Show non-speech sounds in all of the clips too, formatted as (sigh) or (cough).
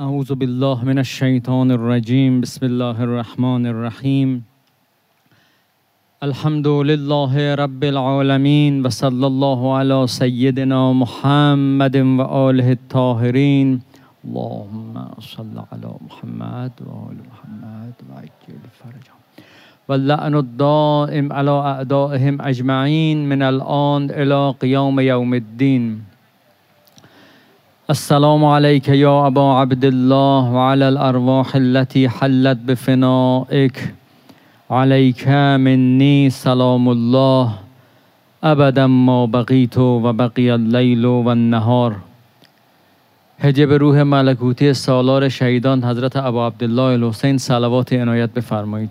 اعوذ بالله من الشیطان الرجیم بسم الله الرحمن الرحیم الحمد لله رب العالمین و صلی الله علی سیدنا محمد و آله الطاهرین. اللهم صل علی محمد و آل محمد و عجل فرجهم و اللعن الدائم على اعدائهم اجمعین من الان الى قیام یوم الدین. السلام عليك يا أبا عبد الله وعلى الأرواح التي حلت بفنائك. عليك مني سلام الله. أبدا ما بقيت وبقي الليل والنهار. هجب روح ملکوتی سالار شهیدان حضرت ابا عبدالله الحسین صلوات عنایت بفرمایید.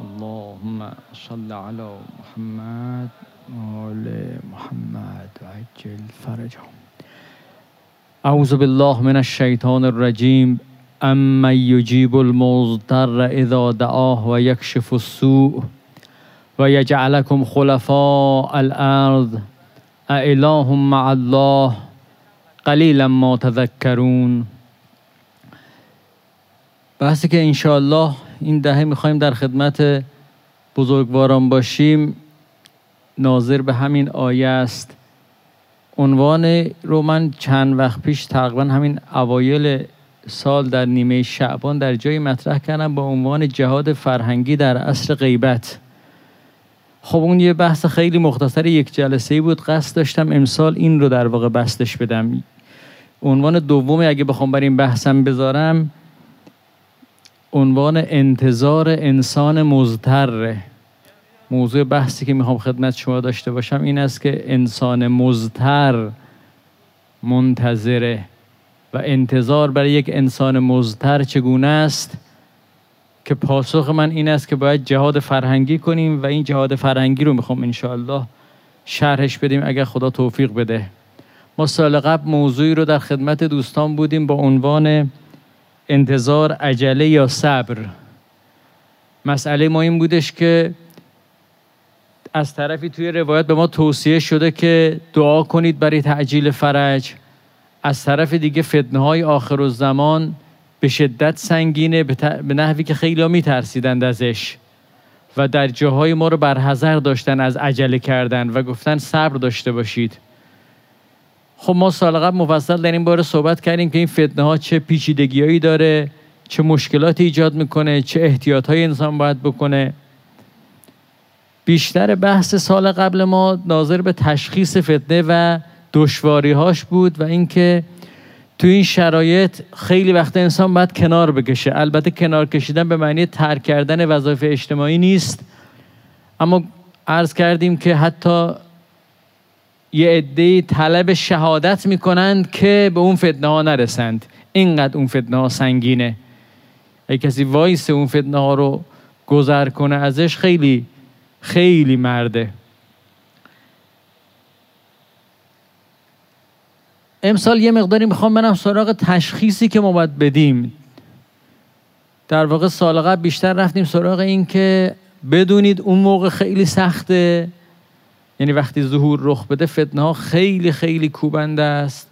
اللهم صل على محمد و آل محمد و عجل فرجهم. اعوذ بالله من الشیطان الرجیم اما یجیب المضطر اذا دعاه و یکشف السوء و یجعلکم خلفاء الارض اله مع الله قلیلا ما تذکرون بحثی که انشاءالله این دهه می‌خوایم در خدمت بزرگواران باشیم ناظر به همین آیه است. عنوان رو من چند وقت پیش تقریبا همین اوایل سال در نیمه شعبان در جایی مطرح کردم با عنوان جهاد فرهنگی در عصر غیبت. خب اون یه بحث خیلی مختصر یک جلسه بود. قصد داشتم امسال این رو در واقع بستش بدم. عنوان دومی اگه بخوام بر این بحثم بذارم عنوان انتظار انسان مزتره موضوع بحثی که می‌خوام خدمت شما داشته باشم این است که انسان مزتر منتظره و انتظار برای یک انسان مزتر چگونه است؟ که پاسخ من این است که باید جهاد فرهنگی کنیم و این جهاد فرهنگی رو می‌خوام انشاءالله شرحش بدیم اگر خدا توفیق بده. ما سال قبل موضوعی رو در خدمت دوستان بودیم با عنوان انتظار عجله یا صبر. مسئله ما این بودش که از طرفی توی روایت به ما توصیه شده که دعا کنید برای تعجیل فرج. از طرف دیگه فتنه های آخر الزمان به شدت سنگینه به نحوی که خیلی ها میترسیدند ازش. و در جاهای ما رو برحضر داشتن از عجله کردن و گفتن صبر داشته باشید. خب ما سال قبل مفصل در این باره صحبت کردیم که این فتنه ها چه پیچیدگیهایی داره چه مشکلاتی ایجاد می‌کنه چه احتیاط های انسان باید بکنه. بیشتر بحث سال قبل ما ناظر به تشخیص فتنه و دشواریهاش بود و اینکه تو این شرایط خیلی وقت انسان باید کنار بکشه. البته کنار کشیدن به معنی ترک کردن وظایف اجتماعی نیست. اما عرض کردیم که حتی یه عده طلب شهادت می‌کنند که به اون فتنه ها نرسند. اینقدر اون فتنه ها سنگینه. اگه کسی وایس اون فتنه ها رو گذر کنه ازش خیلی خیلی مرده. امسال یه مقداری می‌خوام برم سراغ تشخیصی که ما باید بدیم. در واقع سال قبل بیشتر رفتیم سراغ این که بدونید اون موقع خیلی سخته. یعنی وقتی ظهور رخ بده فتنه ها خیلی خیلی کوبنده است.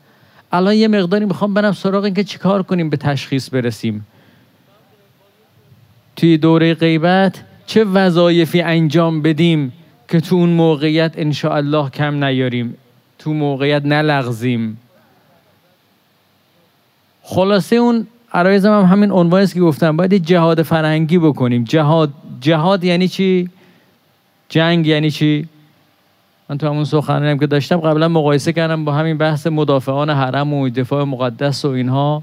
الان یه مقداری می‌خوام برم سراغ این که چیکار کنیم به تشخیص برسیم. توی دوره غیبت چه وظایفی انجام بدیم که تو اون موقعیت الله کم نیاریم؟ تو موقعیت نلغزیم. خلاصه اون عرایزم هم همین عنوانی است که گفتم باید جهاد فرهنگی بکنیم. جهاد جهاد یعنی چی؟ جنگ یعنی چی؟ من تو همون سخنرانی که داشتم قبلا مقایسه کردم با همین بحث مدافعان حرم و دفاع مقدس و اینها.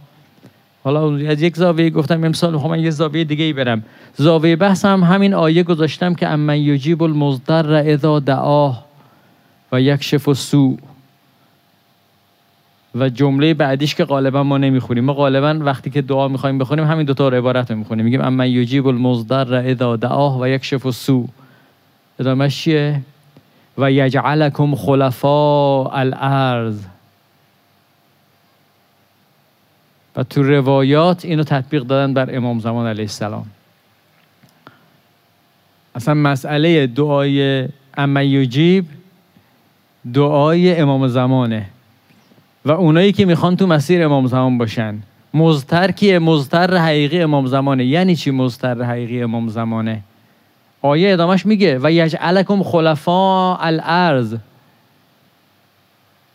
حالا از یک زاویه گفتم امسال می‌خوام یه زاویه دیگه ای برم. زاویه بحثم همین آیه گذاشتم که اما یجیب المضطر اذا دعاه و یکشف السوء. و جمله بعدیش که غالبا ما نمی‌خونیم. ما غالبا وقتی که دعا می‌خوایم بخونیم همین دو تا عبارت رو می‌خونیم. میگیم اما یجیب المضطر اذا دعاه و یکشف السوء. ادامهش چیه؟ و یجعلکم خلفاء الارض. و تو روایات اینو تطبیق دادن بر امام زمان علیه السلام. اصلا مسئله دعای اما یجیب دعای امام زمانه. و اونایی که می‌خوان تو مسیر امام زمان باشن. مزتر کیه مزتر حقیقی امام زمانه. یعنی چی مزتر حقیقی امام زمانه؟ آیه ادامش میگه و یجعلکم خلفا الارض.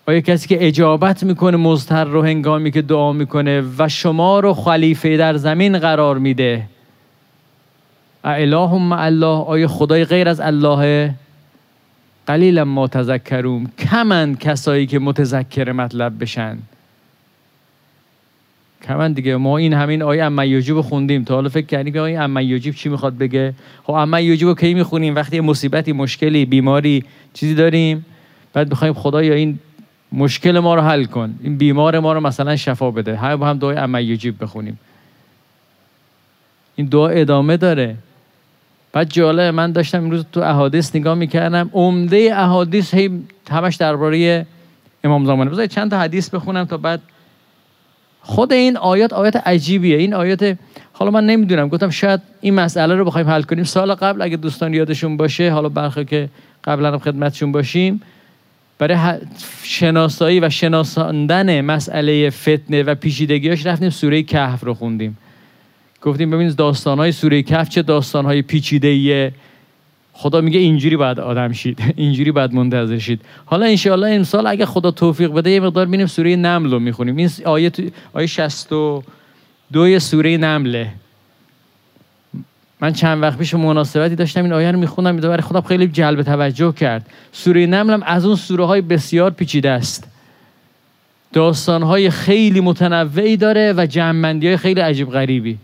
آیا کسی که اجابت می‌کنه مزتر رو هنگامی که دعا می‌کنه و شما رو خلیفه در زمین قرار میده؟ اله مع الله آیا خدای غیر از الله؟ قلیلا ما تذکرون کمن کسایی که متذکر مطلب بشن. کمن دیگه ما این همین آیه اما یوجیب خوندیم. تا حالا فکر کردیم که آیه اما یوجیب چی می‌خواد بگه؟ خب اما یوجیب کی می‌خونیم؟ وقتی مصیبتی مشکلی بیماری چیزی داریم بعد می‌خوایم خدایا این مشکل ما رو حل کن. این بیمار ما رو مثلا شفا بده. همه با هم دعای اما یوجیب بخونیم. این دعا ادامه داره. بعد جالب من داشتم امروز تو احادیث نگاه می‌کردم. عمده احادیث هی همش درباره امام زمانه بذارید چند تا حدیث بخونم تا بعد. خود این آیات آیات عجیبیه. این آیات حالا من نمی‌دونم. گفتم شاید این مسئله رو بخوایم حل کنیم. سال قبل اگه دوستان یادشون باشه حالا برخی که قبلا هم خدمتشون باشیم برای شناسایی و شناساندن مسئله فتنه و پیچیدگیاش رفتیم سوره کهف رو خوندیم. گفتیم ببینید داستانهای سوره کهف چه داستانهای پیچیده خدا میگه اینجوری باید آدم شید. (laughs) اینجوری باید منتظر شید. حالا انشاءالله امسال اگه خدا توفیق بده یه مقدار بینیم سوره نمل رو می‌خونیم. این آیه آیه 62 سوره نمله. من چند وقت پیش مناسبتی داشتم این آیه رو می‌خونم برای خدا خیلی جلب توجه کرد. سوره نمل هم از اون سوره های بسیار پیچیده است. داستان های خیلی متنوعی داره و جمعندی های خیلی عجیب غریبی.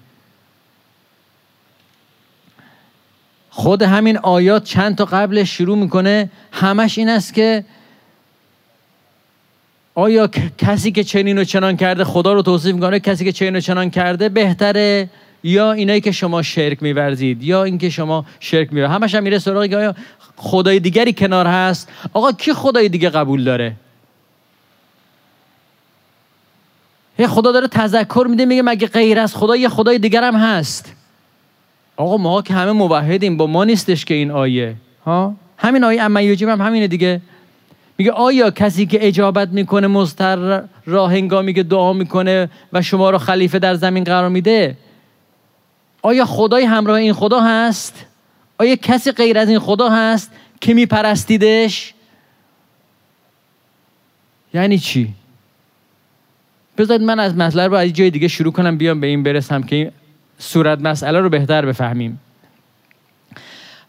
خود همین آیات چند تا قبلش شروع می‌کنه. همش این است که آیا کسی که چنین و چنان کرده خدا رو توصیف می‌کنه کسی که چنین و چنان کرده بهتره؟ یا اینایی که شما شرک میورزید یا اینکه شما شرک میورزید. همش هم میره سراغ که آیا خدای دیگری کنار هست؟ آقا کی خدای دیگه قبول داره؟ هی خدا داره تذکر میده میگه مگه غیر از خدا یه خدای دیگر هم هست؟ آقا ما که همه موحدیم با ما نیستش که این آیه. ها؟ همین آیه اما یوجیم هم همینه دیگه. میگه آیا کسی که اجابت می‌کنه مستر را هنگامی که دعا می‌کنه و شما رو خلیفه در زمین قرار میده؟ آیا خدای همراه این خدا هست؟ آیا کسی غیر از این خدا هست که میپرستیدش؟ یعنی چی؟ بذارید من از مسئله رو از جای دیگه شروع کنم بیام به این برسم که صورت مسئله رو بهتر بفهمیم.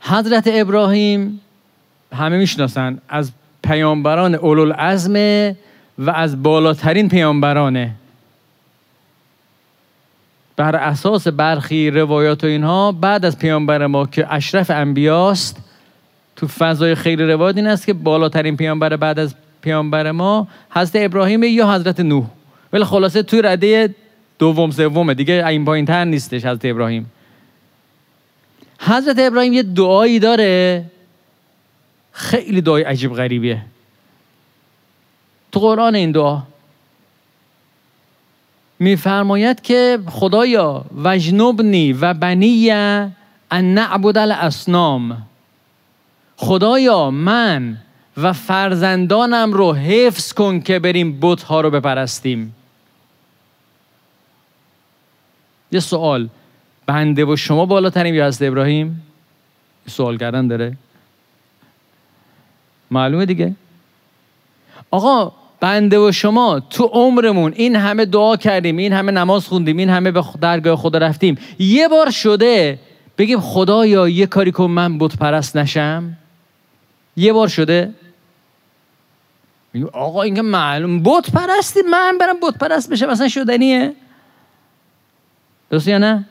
حضرت ابراهیم همه می‌شناسن از پیامبران اولوالعزم و از بالاترین پیامبرانه. بر اساس برخی روایات و اینها بعد از پیامبر ما که اشرف انبیاست تو فضای خیلی روایات این است که بالاترین پیامبر بعد از پیامبر ما حضرت ابراهیم یا حضرت نوح. ولی خلاصه تو رده دوم سومه. دیگه این پایین تر نیستش حضرت ابراهیم. حضرت ابراهیم یه دعایی داره. خیلی دعای عجیب غریبیه. تو قرآن این دعا. میفرماید که خدایا وجنبنی و بنی ان نعبد الاسنام. خدایا من و فرزندانم رو حفظ کن که بریم بت ها رو بپرستیم. یه سوال. بنده و شما بالاترین یا حضرت ابراهیم؟ سوال کردن داره. معلومه دیگه؟ آقا بنده و شما تو عمرمون این همه دعا کردیم این همه نماز خوندیم این همه به درگاه خدا رفتیم. یه بار شده بگیم خدایا یه کاری کن من بت پرست نشم؟ یه بار شده؟ آقا اینکه معلوم بت پرستی من برم بت پرست بشم اصلا شدنیه. درست یا نه؟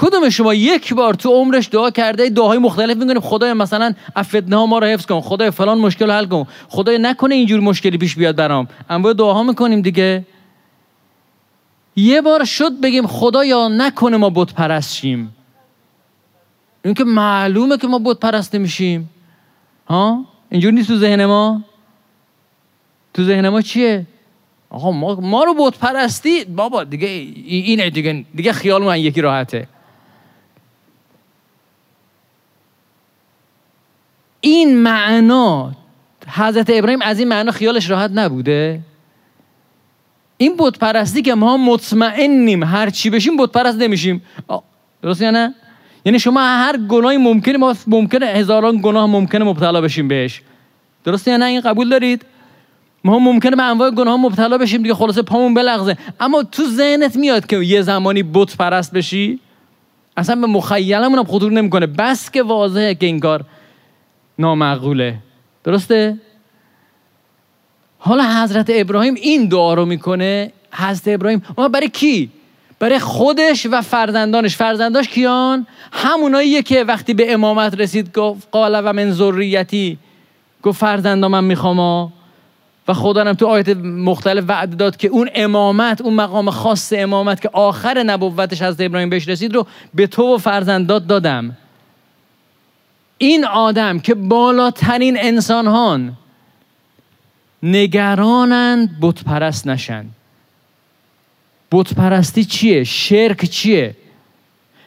کدوم شما یک بار تو عمرش دعا کرده دعاهای مختلف می‌کنیم. خدای مثلا افدنه ها ما رو حفظ کن. خدای فلان مشکل حل کن. خدای نکنه اینجور مشکلی پیش بیاد برام. اما دعاها می‌کنیم دیگه. یه بار شد بگیم خدایا نکنه ما بت پرست شیم. این که معلومه که ما بت پرست نمیشیم. ها؟ اینجور نیست تو ذهن ما. تو ذهن ما چیه؟ آقا ما, ما رو بت پرستی؟ بابا دیگه اینه دیگه. دیگه خیال من یکی راحته. این معنا حضرت ابراهیم از این معنا خیالش راحت نبوده؟ این بت پرستی که ما مطمئنیم هر چی بشیم بت پرست نمیشیم درست یا نه؟ یعنی شما هر گناهی ممکنه ما ممکنه هزاران گناه ممکنه مبتلا بشیم بهش. درست یا نه؟ این قبول دارید؟ ما ممکنه به انواع گناه مبتلا بشیم دیگه خلاصه پامون بلغزه. اما تو ذهنت میاد که یه زمانی بت پرست بشی؟ اصلا به مخیلمون هم خطور نمی‌کنه. بس که واضحه که این نامعقوله. درسته؟ حالا حضرت ابراهیم این دعا رو می‌کنه؟ حضرت ابراهیم اما برای کی؟ برای خودش و فرزندانش. فرزنداش کیان؟ هموناییه که وقتی به امامت رسید گفت قال و من ذریتی. گفت فرزندا من می‌خوام و خدا هم تو آیت مختلف وعده داد که اون امامت اون مقام خاص امامت که آخر نبوتش از ابراهیم بهش رسید رو به تو و فرزندات دادم. این آدم که بالاترین انسانهان نگرانند بت پرست نشن. بت پرستی چیه؟ شرک چیه؟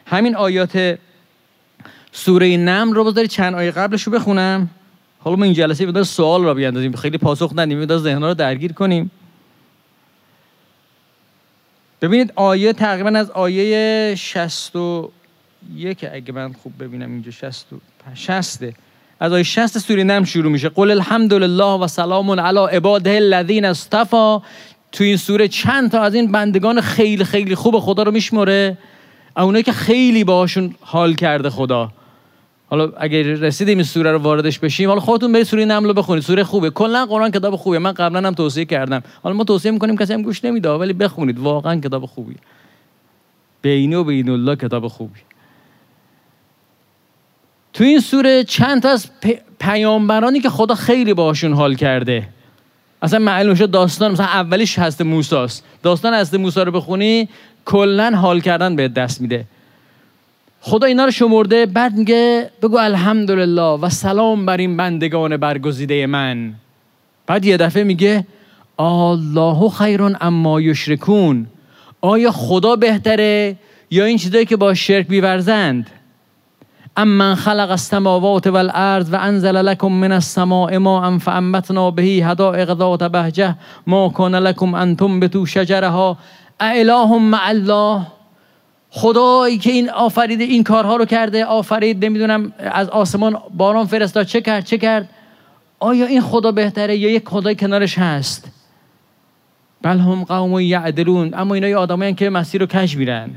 همین آیات سوره نم رو بذاری چند آیه قبلش رو بخونم. حالا ما این جلسه بدار سوال را بیاندازیم. خیلی پاسخ ندیم بدار ذهنها رو درگیر کنیم. ببینید آیه تقریبا از آیه 61 اگه من خوب ببینم اینجا 60 60 از آیه 60 سوره نم شروع میشه. قل الحمدلله و سلام علی عباده الذین اصطفى تو این سوره چند تا از این بندگان خیلی خیلی خوب خدا رو میشمره اونایی که خیلی باشون حال کرده خدا. حالا اگر رسیدیم این سوره رو واردش بشیم حالا خودتون برید سوره نمل رو بخونید. سوره خوبه. کلا قرآن کتاب خوبه من قبلا هم توصیه کردم. حالا ما توصیه می‌کنیم کسی هم گوش نمیده ولی بخونید. واقعا کتاب خوبی بین و بین الله کتاب خوبی. تو این سوره چند تا از پیامبرانی که خدا خیلی باشون حال کرده. اصلا معلوم شد داستان مثلا اولیش هست موساست. داستان هست موسی رو بخونی کلا حال کردن به دست میده. خدا اینا رو شمرده بعد میگه بگو الحمدلله و سلام بر این بندگان برگزیده من. بعد یه دفعه میگه الله خیرون اما یشرکون. آیا خدا بهتره یا این چیزایی که با شرک بیورزند؟ ام من خلق السماوات والارض و انزل لكم من السماء ماء فانبتنا به حدائق ذات بهجه ما كان لكم ان تنبتوا شجرها اله مع الله؟ خدایی که این آفریده این کارها رو کرده آفرید نمی‌دونم از آسمان باران فرستاد چه کرد چه کرد؟ آیا این خدا بهتره یا یک خدای کنارش هست؟ بل هم قوم یعدلون اما اینا آدمایی که مسیر رو کش میرن.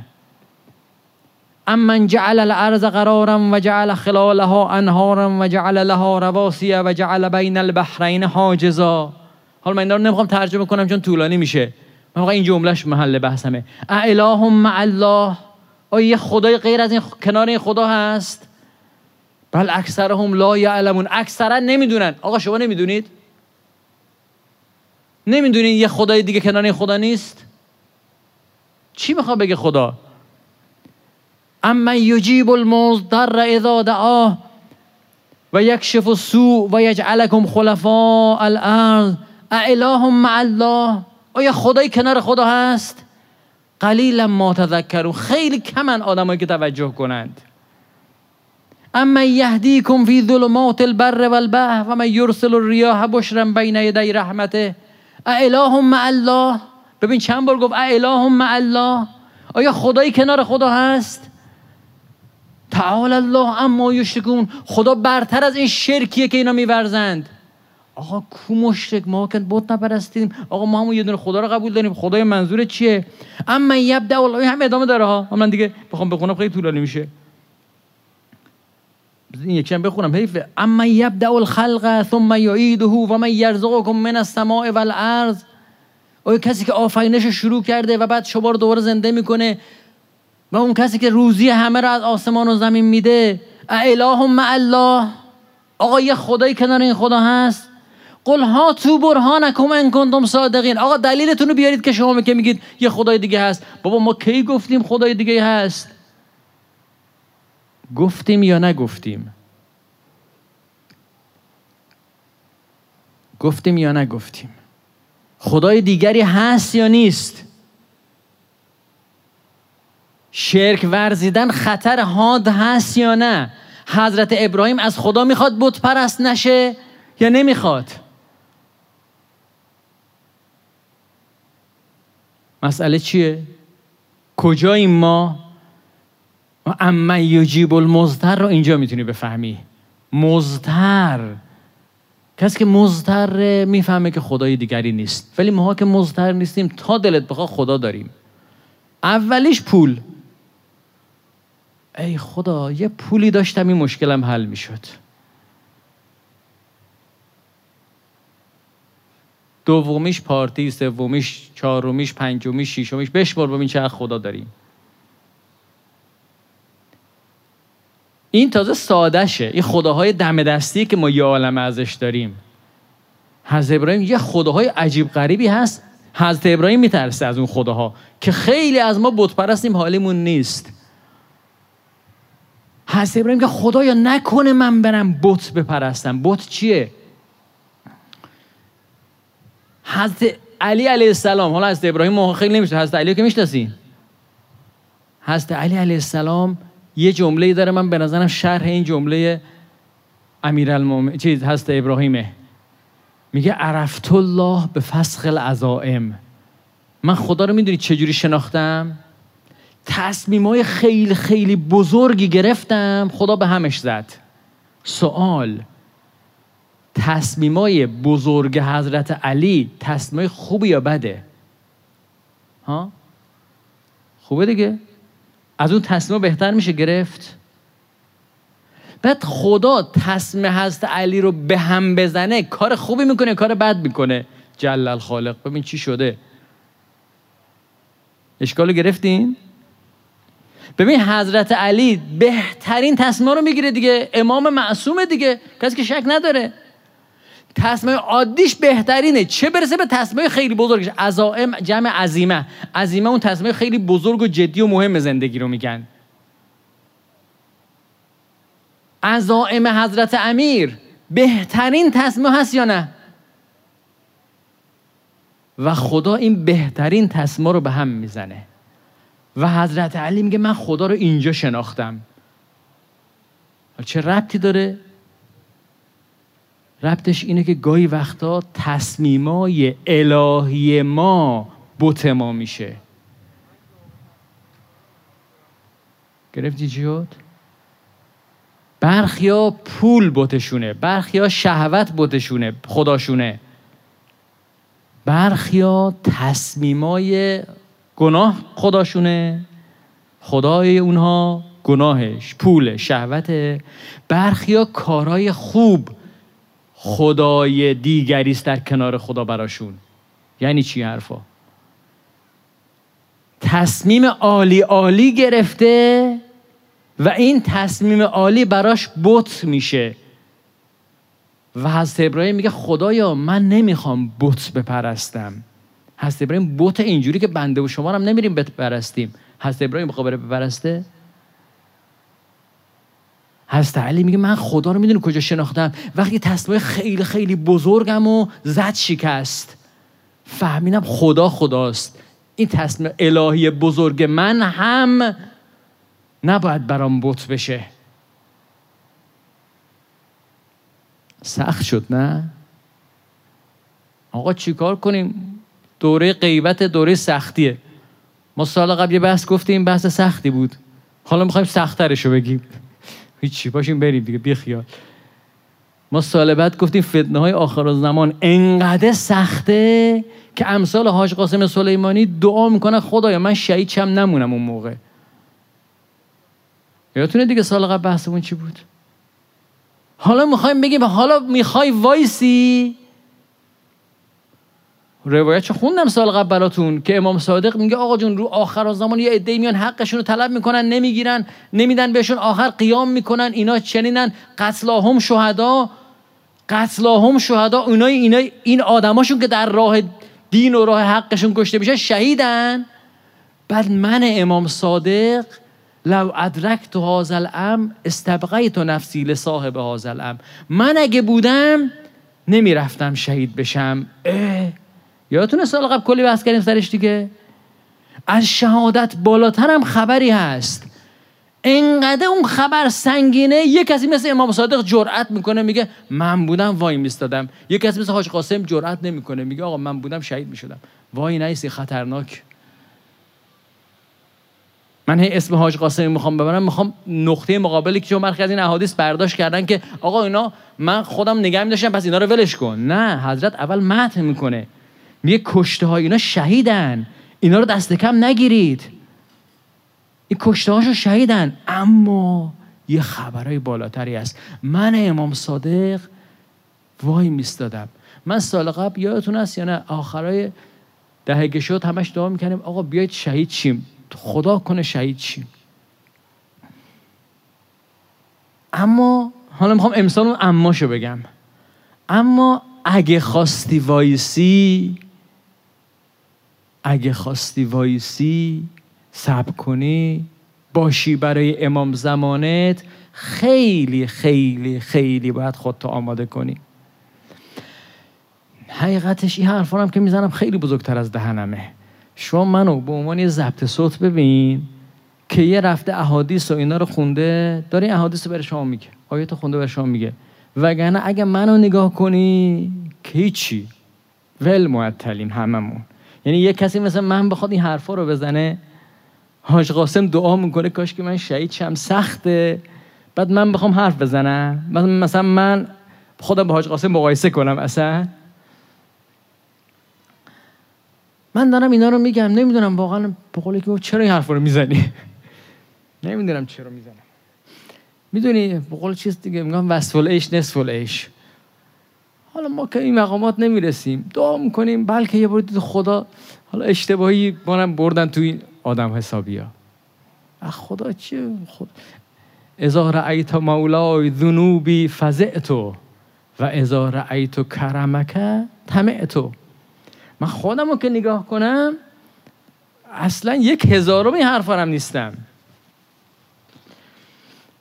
من جعل الارض قرارا و جعل خلالها انهارا و جعل لها رواسی و جعل بین البحرین حاجزا. حالا من اینا رو نمی‌خوام ترجمه کنم چون طولانی میشه. من این جملهش محل بحثمه. اله مع الله. آیا یه خدای غیر از این کنار این خدا هست؟ بل اکثرهم لا یعلمون. اکثرا نمی‌دونن. آقا شما نمی‌دونید؟ نمی‌دونید یه خدای دیگه کنار این خدا نیست؟ چی می‌خواد بگه خدا؟ اما یجیب المضطر اذا دعاه و یکشف السوء و یجعلکم خلفاء الارض اله مع الله آیا خدای کنار خدا هست؟ قلیلا ما تذکرون خیلی کمن آدمایی که توجه کنند. اما یهدیکم فی ظلمات البر والبحر و من یرسل الریاح بشرا بین یدی رحمته اله مع الله؟ ببین چند بار گفت اله مع الله؟ آیا خدایی کنار خدا هست؟ تعال الله اما یشرکون خدا برتر از این شرکیه که اینا میورزند. آقا کو مشرک؟ ما که بت نپرستیم. آقا ما هم یه دونه خدا رو قبول داریم. خدای منظور چیه؟ اما یبدا الله هم ادامه داره ها. من دیگه بخوام بخونم خیلی طولانی میشه. این یکشم بخونم. حیف. اما یبدا الخلق ثم یعیده و من یرزقکم من السماء والارض. او کسی که آفرینش شروع کرده و بعد شما رو دوباره زنده می‌کنه. و اون کسی که روزی همه رو از آسمان و زمین میده اله مع الله. آقا یه خدایی کنار این خدا هست. قل ها تو برهانکم ان کنتم صادقین. آقا دلیلتون رو بیارید که شما که میگید یه خدای دیگه هست. بابا ما کی گفتیم خدای دیگه هست؟ گفتیم یا نگفتیم؟ گفتیم یا نگفتیم؟ خدای دیگری هست یا نیست؟ شرک ورزیدن خطر حاد هست یا نه؟ حضرت ابراهیم از خدا می‌خواد بت پرست نشه یا نمی‌خواد؟ مسئله چیه؟ کجاییم ما؟ اما یجیب المزتر رو اینجا می‌تونی بفهمی. مزتر کسی که مزتر می‌فهمه که خدای دیگری نیست. ولی ما که مزتر نیستیم تا دلت بخواه خدا داریم. اولیش پول. ای خدا یه پولی داشتم این مشکلم حل می‌شد. دومیش پارتی سومیش چهارمیش پنجمیش ششمیش. بشمار ببین چه خدا داریم. این تازه سادهشه. این خداهای دم دستی که ما یه عالم ازش داریم. حضرت ابراهیم یه خداهای عجیب غریبی هست. حضرت ابراهیم میترسه از اون خداها که خیلی از ما بت پرستیم حالیمون نیست. حضرت ابراهیم که خدایا نکنه من برم بت بپرستم. بت چیه؟ حضرت علی علیه السلام. حالا حضرت ابراهیم خیلی نمیشه. حضرت علی که می‌شناسین حضرت علی علیه السلام یه جمله داره. من به نظرم شرح این جمله امیرالمومنین چیز هست ابراهیمه. میگه عرفت الله به فسخ العزائم من خدا رو می‌دونی چجوری شناختم؟ تصمیمای خیلی خیلی بزرگی گرفتم خدا به همش زد. سوال تصمیمای بزرگ حضرت علی تصمیمای خوبی یا بده؟ ها؟ خوبه دیگه؟ از اون تصمیم بهتر میشه گرفت؟ بعد خدا تصمیم حضرت علی رو به هم بزنه کار خوبی می‌کنه کار بد می‌کنه. جل الخالق ببین چی شده. اشکالو گرفتین؟ ببین حضرت علی بهترین تصمیم رو می‌گیره دیگه. امام معصومه دیگه. کسی که شک نداره. تصمیم عادیش بهترینه. چه برسه به تصمیم خیلی بزرگش؟ عزائم جمع عظیمه عظیمه اون تصمیم خیلی بزرگ و جدی و مهم زندگی رو میگن. عزائم حضرت امیر بهترین تصمیم هست یا نه؟ و خدا این بهترین تصمیم رو به هم می‌زنه. و حضرت علی میگه من خدا رو اینجا شناختم. چه ربطی داره؟ ربطش اینه که گاهی وقتا تصمیمای الهی ما بوت ما میشه. گرفتی چی شد؟ برخیا پول بوتشونه برخیا شهوت بوتشونه خداشونه. برخیا تصمیمای گناه خداشونه خدای اونها گناهش پول شهوت برخیا کارای خوب خدای دیگری است در کنار خدا براشون. یعنی چی حرفا؟ تصمیم عالی عالی گرفته و این تصمیم عالی براش بت میشه. و حضرت ابراهیم میگه خدایا من نمی‌خوام بت بپرستم. حضرت ابراهیم بت اینجوری که بنده و شما هم نمیریم بپرستیم حضرت ابراهیم بخواه بره بپرسته؟ حضرت علی میگه من خدا رو می‌دونی کجا شناختم. وقتی تصمیم خیلی خیلی بزرگم و زد شکست. فهمیدم خدا خداست. این تصمیم الهی بزرگ من هم نباید برام بت بشه. سخت شد نه؟ آقا چیکار کنیم؟ دوره غیبت دوره سختیه. ما سال قبل یه بحث گفتیم بحث سختی بود. حالا می‌خوایم سختترش رو بگیم. هیچی باشیم بریم دیگه بی خیال. ما سال بعد گفتیم فتنه های آخر زمان انقدر سخته که امثال حاج قاسم سلیمانی دعا می‌کنه خدایا من شهید چم نمونم اون موقع. یادتونه دیگه سال قبل بحثمون چی بود؟ حالا می‌خوایم بگیم حالا می‌خوای وایسی؟ روایت خوندم سال قبل براتون که امام صادق میگه آقا جون رو آخر زمان یه عده میان حقشون رو طلب می‌کنن نمی‌گیرن نمیدن بهشون آخر قیام می‌کنن اینا چنینن قتلاهم شهدا قتلاهم شهدا اونای اینا این آدماشون که در راه دین و راه حقشون کشته میشه شهیدن. بعد من امام صادق لو ادرکت هذا الامر استبقیت نفسی لصاحب هذا الامر. من اگه بودم نمی‌رفتم شهید بشم. یادتونه سال قبل کلی بحث کردیم سرش دیگه؟ از شهادت بالاتر هم خبری هست. انقدر اون خبر سنگینه یه کسی مثل امام صادق جرأت می‌کنه میگه من بودم وای میستادم. یه کسی مثل حاج قاسم جرأت نمی‌کنه میگه آقا من بودم شهید می‌شدم. وای نیستی خطرناک. من هی اسم حاج قاسمی می‌خوام ببرم می‌خوام نقطه مقابلی که چون برخی از این احادیث برداشت کردن که آقا اینا من خودم نگه میداشتم پس اینا رو ولش کن. نه حضرت اول متن می‌کنه. میگه کشته های اینا شهیدن. اینا رو دست کم نگیرید. این کشته هاشو شهیدن. اما یه خبرهای بالاتری است من امام صادق وای میستادم. من سال قبل یادتون هست یا نه؟ آخرای دهه شد همش دعا می‌کنیم آقا بیاید شهید شیم خدا کنه شهید شیم اما حالا می‌خوام امسال اون اماشو بگم. اما اگه خواستی وایسی اگه خواستی وایسی صبر کنی باشی برای امام زمانت خیلی خیلی خیلی باید خودتو آماده کنی. حقیقتش این حرفا هم که می‌زنم خیلی بزرگتر از دهنمه. شما منو به عنوان یه ضبط صوت ببین که یه رفته احادیث و اینا رو خونده داره احادیث رو برای شما میگه. آیات خونده برای شما میگه. وگرنه اگه منو نگاه کنی که هیچی. ول معطلیم هممون. یعنی یه کسی مثل من بخواد این حرفا رو بزنه حاج قاسم دعا می‌کنه کاش که من شهید شم سخته. بعد من بخوام حرف بزنم. مثلا من خودم با حاج قاسم مقایسه کنم اصلا. من دارم اینا رو میگم نمی‌دونم واقعا به قولی که چرا این حرف رو می‌زنی؟ (laughs) نمی‌دونم چرا می‌زنم. می‌دونی به قول چیز دیگه میگم وصف العیش نصف العیش حالا ما که این مقامات نمی‌رسیم. دعا می‌کنیم بلکه یه بار خدا حالا اشتباهی بارم بردن تو این آدم حسابی ها خدا چیه خود ازا رأیت مولای ذنوبی فزعتو و ازا رأیت کرمک تمعتو من خودم رو که نگاه کنم اصلا یک هزارم این حرف هم نیستم.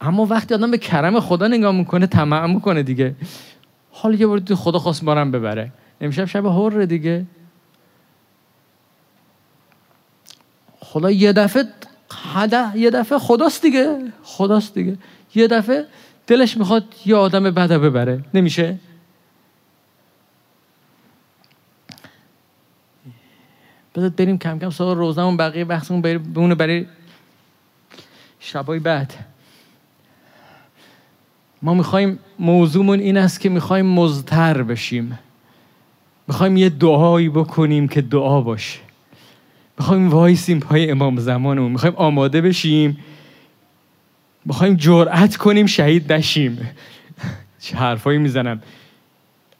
اما وقتی آدم به کرم خدا نگاه می‌کنه طمع می‌کنه دیگه. حالا یه بار خدا خواست بارم ببره. امشب شب هر دیگه. خدا یه دفعه یه دفعه خداست دیگه. خداست دیگه. یه دفعه دلش می‌خواد یه آدم بده ببره. نمیشه؟ بذار بریم کم کم سوال روزمون بقیه بحثمون بمونه برای شبای بعد. ما می‌خوایم موضوعمون این است که می‌خوایم مزتر بشیم. می‌خوایم یه دعایی بکنیم که دعا باشه. می‌خوایم وایسیم پای امام زمانمون. می‌خوایم آماده بشیم. می‌خوایم جرأت کنیم شهید نشیم. (laughs) چه حرفایی می‌زنم.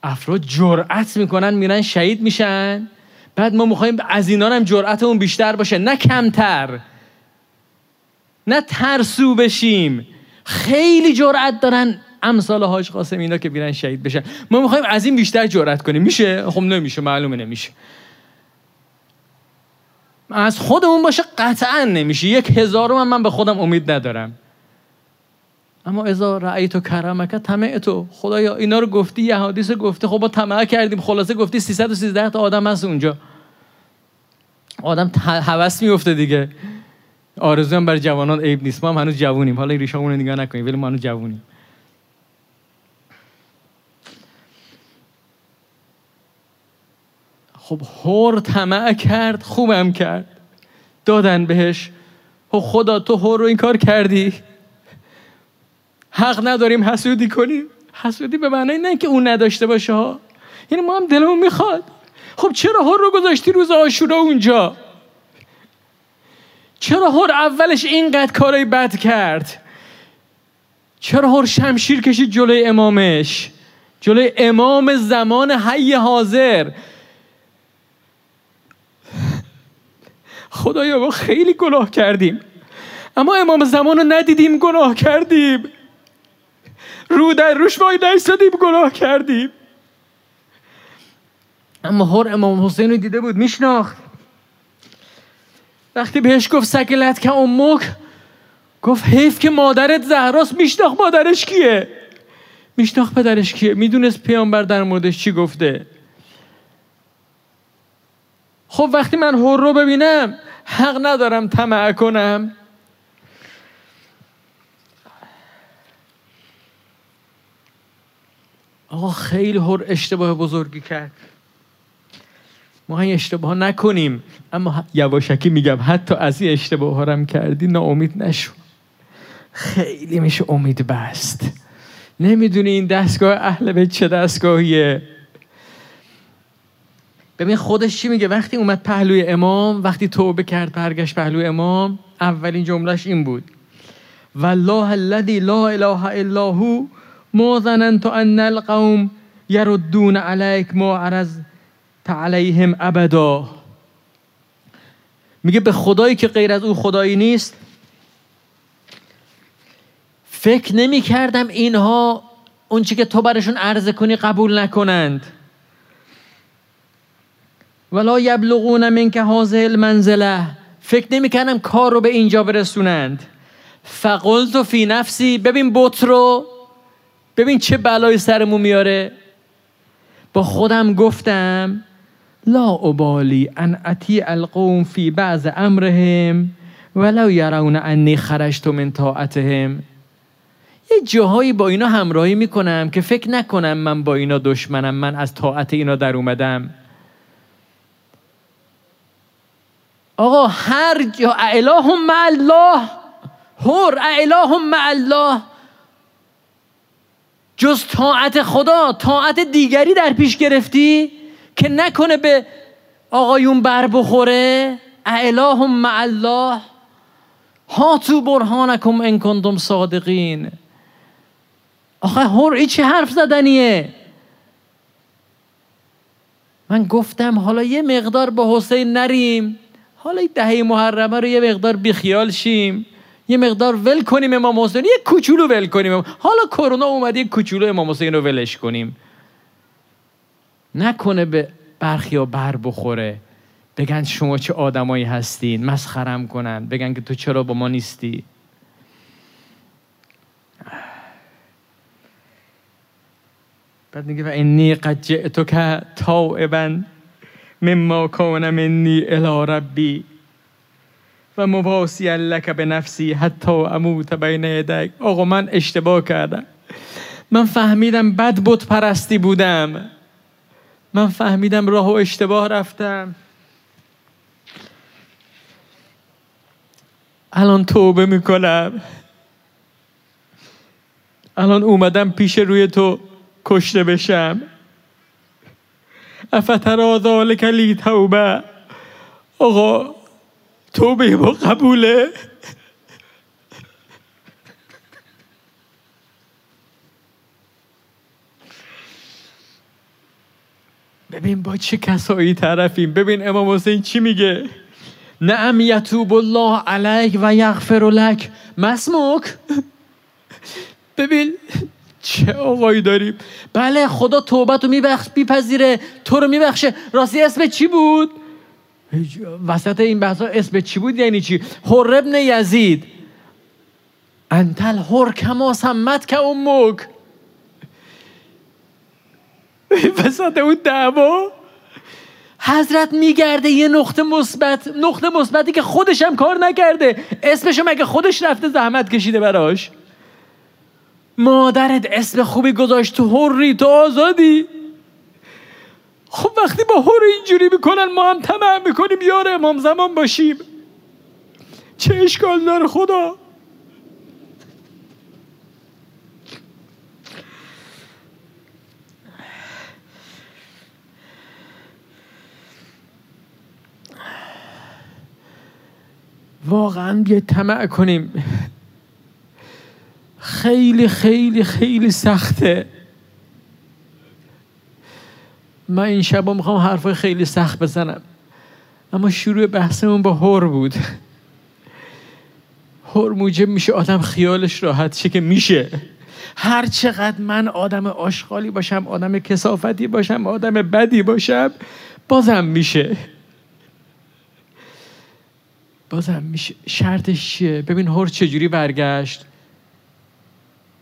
افراد جرأت می‌کنن میرن شهید میشن. بعد ما می‌خوایم از اینا هم جرأتمون بیشتر باشه. نه کمتر. نه ترسو بشیم. خیلی جرأت دارن. امثال حاج قاسم اینا که بیرن شهید بشن. ما می‌خوایم از این بیشتر جرأت کنیم. میشه؟ خب نمیشه معلومه نمیشه. از خودمون باشه قطعا نمیشه. یک هزارم من به خودم امید ندارم. اما ازا رأی تو کرمک تمه تو خدایا اینا رو گفتی یه حدیث گفته خب ما طمع کردیم. خلاصه گفتی 313 تا آدم هست اونجا. آدم هوس میفته دیگه. آرزو هم برای جوانان عیب نیست. ما هم هنوز جوونیم حالا ریشامون رو نگاه نکنیم ولی ما هنوز جوونیم خب هور طمع کرد خوبم کرد. دادن بهش. خب خدا تو هور رو این کار کردی؟ حق نداریم حسودی کنیم. حسودی به معنی نه که اون نداشته باشه ها. یعنی ما هم دلمون می‌خواد. خب چرا هر رو گذاشتی روز آشورا اونجا؟ چرا هر اولش اینقدر کارای بد کرد؟ چرا هر شمشیر کشید جلوی امامش؟ جلوی امام زمان حی حاضر؟ خدایا ما خیلی گناه کردیم. اما امام زمان رو ندیدیم گناه کردیم. رو در روش وای نیستادیم گناه کردیم. اما هر امام حسین رو دیده بود میشناخت. وقتی بهش گفت سکلت که امک گفت حیف که مادرت زهراست میشناخت مادرش کیه؟ میشناخت پدرش کیه؟ می‌دونست پیامبر در موردش چی گفته؟ خب وقتی من هر رو ببینم حق ندارم طمع کنم. آقا خیلی هر اشتباه بزرگی کرد. ما این اشتباه نکنیم. اما یواشکی میگم حتی از این اشتباه ها هم کردی ناامید نشو. خیلی میشه امید بست. نمی‌دونی این دستگاه اهل به چه دستگاهیه. ببین خودش چی میگه؟ وقتی اومد پهلوی امام وقتی توبه کرد برگشت پهلوی امام اولین جملهش این بود. والله الذي لا اله الا هو ما ظننت ان القوم يردون عليك ما عرض علیهم ابدا. میگه به خدایی که غیر از او خدایی نیست. فکر نمی کردم اینها اون که تو برشون عرضه کنی قبول نکنند. ولا یبلغون من که حاضر المنزله. فکر نمی کردم کار رو به اینجا برسونند. فقلت فی نفسی ببین بوت رو. ببین چه بلای سرمون میاره. با خودم گفتم لا ابالی ان اتی القوم فی بعض امرهم ولو یرون انی خرجت من طاعتهم. یه جاهایی با اینا همراهی می‌کنم که فکر نکنم من با اینا دشمنم من از طاعت اینا در اومدم. آقا هر جا اله مع الله هر اله مع الله. جز طاعت خدا طاعت دیگری در پیش گرفتی؟ که نکنه به آقایون بر بخوره. اله مع الله. هاتو برهانکم ان کنتم صادقین. آخه هر چه حرف زدنیه. من گفتم حالا یه مقدار با حسین نریم. حالا این دهه محرمه رو یه مقدار بیخیال شیم. یه مقدار ول کنیم امام حسین یه کوچولو ول کنیم. حالا کرونا اومد یه کوچولو امام حسین رو ولش کنیم. نکنه به برخی بر بخوره. بگن شما چه آدمایی هستین مسخرم کنن. بگن که تو چرا با ما نیستی. بعد میگه و اینی قد جئتو که تائبا مما کان منی الی ربی و مواسی لک به نفسی حتی اموت بین یدک آقا من اشتباه کردم. من فهمیدم بد بت پرستی بودم. من فهمیدم راه و اشتباه رفتم. الان توبه می‌کنم. الان اومدم پیش روی تو کشته بشم. افترا ذالک لی توبه. آقا توبه با قبوله. ببین با چه کسایی طرفیم. ببین امام حسین چی میگه؟ نعم یتوب الله علیک و یغفر لک. مسموک. (laughs) ببین چه آقایی داریم. بله خدا توبت رو میبخش بیپذیره تو رو میبخشه. راستی اسم چی بود؟ وسط این بحثا اسم چی بود؟ یعنی چی؟ حر ابن یزید. انتل هر کما سمت که امک (laughs) وسط اون دعوا. حضرت میگرده یه نقطه مثبت نقطه مثبتی که خودش هم کار نکرده. اسمشو مگه خودش رفته زحمت کشیده براش؟ مادرت اسم خوبی گذاشت تو هری تو آزادی. خب وقتی با هر اینجوری می‌کنن ما هم طمع می‌کنیم یار امام زمان باشیم. چه اشکال داره خدا؟ واقعا یه طمع کنیم. خیلی خیلی خیلی سخته. من این شب می‌خوام حرفای خیلی سخت بزنم. اما شروع بحثمون با هور بود. هور موجب میشه آدم خیالش راحت شه که میشه. هر چقدر من آدم آشغالی باشم آدم کسافتی باشم آدم بدی باشم بازم میشه. بازم میشه شرطش چیه؟ ببین هر چجوری برگشت.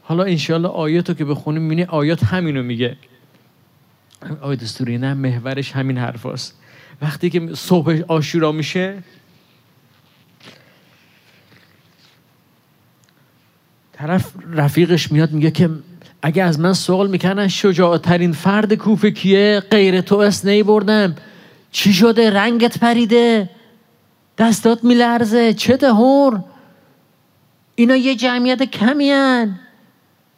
حالا انشالله آیات رو که بخونیم می‌بینی آیات همینو میگه. آیت دستوری نه محورش همین حرف هست. وقتی که صبح آشورا میشه طرف رفیقش میاد میگه که اگه از من سوال می‌کنن شجاعترین فرد کوفه کیه؟ غیر تو اس بردم. چی شده؟ رنگت پریده؟ دستات میلرزه. چه هور اینا یه جمعیت کمی هن.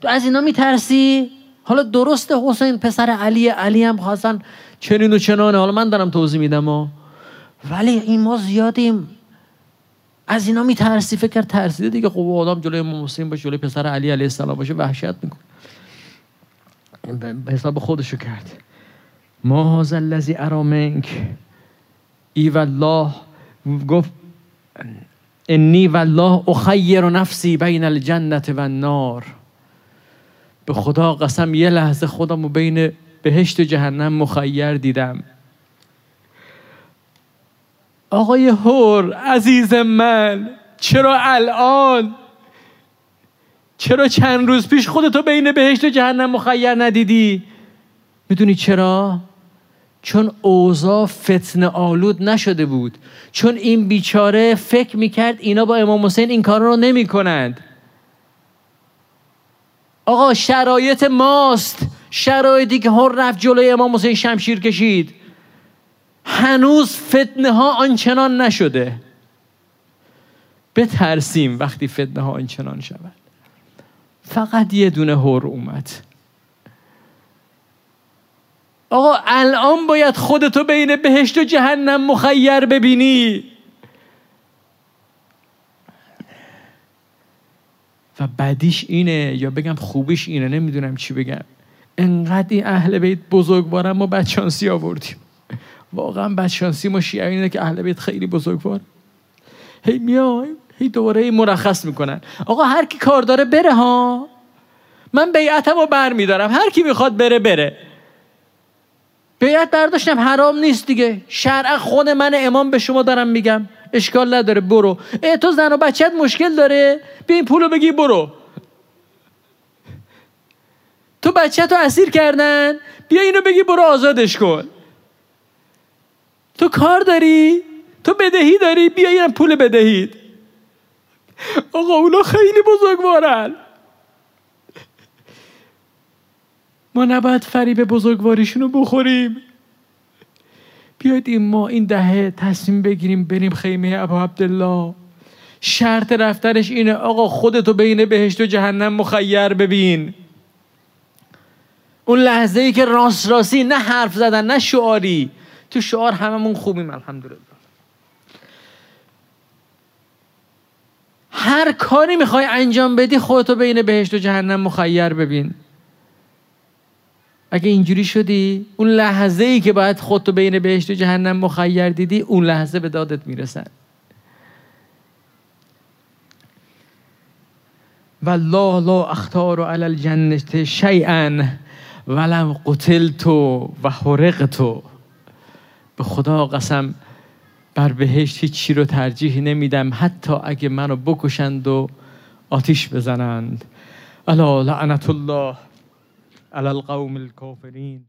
تو از اینا میترسی؟ حالا درسته حسین پسر علی علی هم خواستن چنین و چنانه. حالا من دارم توضیح میدم ولی این ما زیادیم. از اینا میترسی؟ فکر ترسیده دیگه. خب آدم جلوی امام حسین باشه جلوی پسر علی علیه السلام باشه وحشت می‌کنه. به حساب خودشو کرد. ما هذا الذی ارامنک ای والله. گفت انی والله اخیر نفسی بین الجنت و النار. به خدا قسم یه لحظه خودم و بین بهشت و جهنم مخیر دیدم. آقای هور عزیز من چرا الان؟ چرا چند روز پیش خودتو بین بهشت و جهنم مخیر ندیدی؟ می‌دونی چرا؟ چون اوضاع فتن آلود نشده بود. چون این بیچاره فکر می‌کرد اینا با امام حسین این کار رو نمی کنند آقا شرایط ماست. شرایطی که هر رفت جلوی امام حسین شمشیر کشید. هنوز فتنه ها آنچنان نشده. بترسیم وقتی فتنه ها آنچنان شود. فقط یه دونه هر اومد. آقا الان باید خودتو بین بهشت و جهنم مخیر ببینی. و بدیش اینه یا بگم خوبیش اینه نمی‌دونم چی بگم. انقدر این اهل بیت بزرگوارم ما بدشانسی آوردیم. واقعا بدشانسی ما شیعه اینه که اهل بیت خیلی بزرگوار. هی میای هی دوباره مرخص می‌کنن. آقا هر کی کار داره بره ها؟ من بیعتم رو بر میدارم هر کی می‌خواد بره بره. بیعت برداشتم حرام نیست دیگه. شرع خود من امام به شما دارم میگم. اشکال نداره برو. ای تو زن و بچت مشکل داره؟ بیا این پولو بگی برو. تو بچه تو اسیر کردن؟ بیا اینو بگی برو آزادش کن. تو کار داری؟ تو بدهی داری؟ بیا این پول بدهید. آقا اونا خیلی بزرگوارن. ما نباید فریب بزرگواریشون رو بخوریم. بیاید این ما این دهه تصمیم بگیریم بریم خیمه ابا عبدالله. شرط رفتنش اینه آقا خودتو بین بهشت و جهنم مخیر ببین. اون لحظه ای که راست راستی نه حرف زدن نه شعاری. تو شعار هممون خوبیم الحمدلله. هر کاری می‌خوای انجام بدی خودتو بین بهشت و جهنم مخیر ببین. اگه اینجوری شدی اون لحظه ای که باید خودتو بین بهشت و جهنم مخیر دیدی اون لحظه به دادت می‌رسن والله لا اختار علی الجنت شیئا ولم قتلت و حرقت. به خدا قسم بر بهشت هیچی رو ترجیح نمیدم حتی اگه منو بکشند و آتیش بزنند. الا لعنت الله. على القوم الكافرين.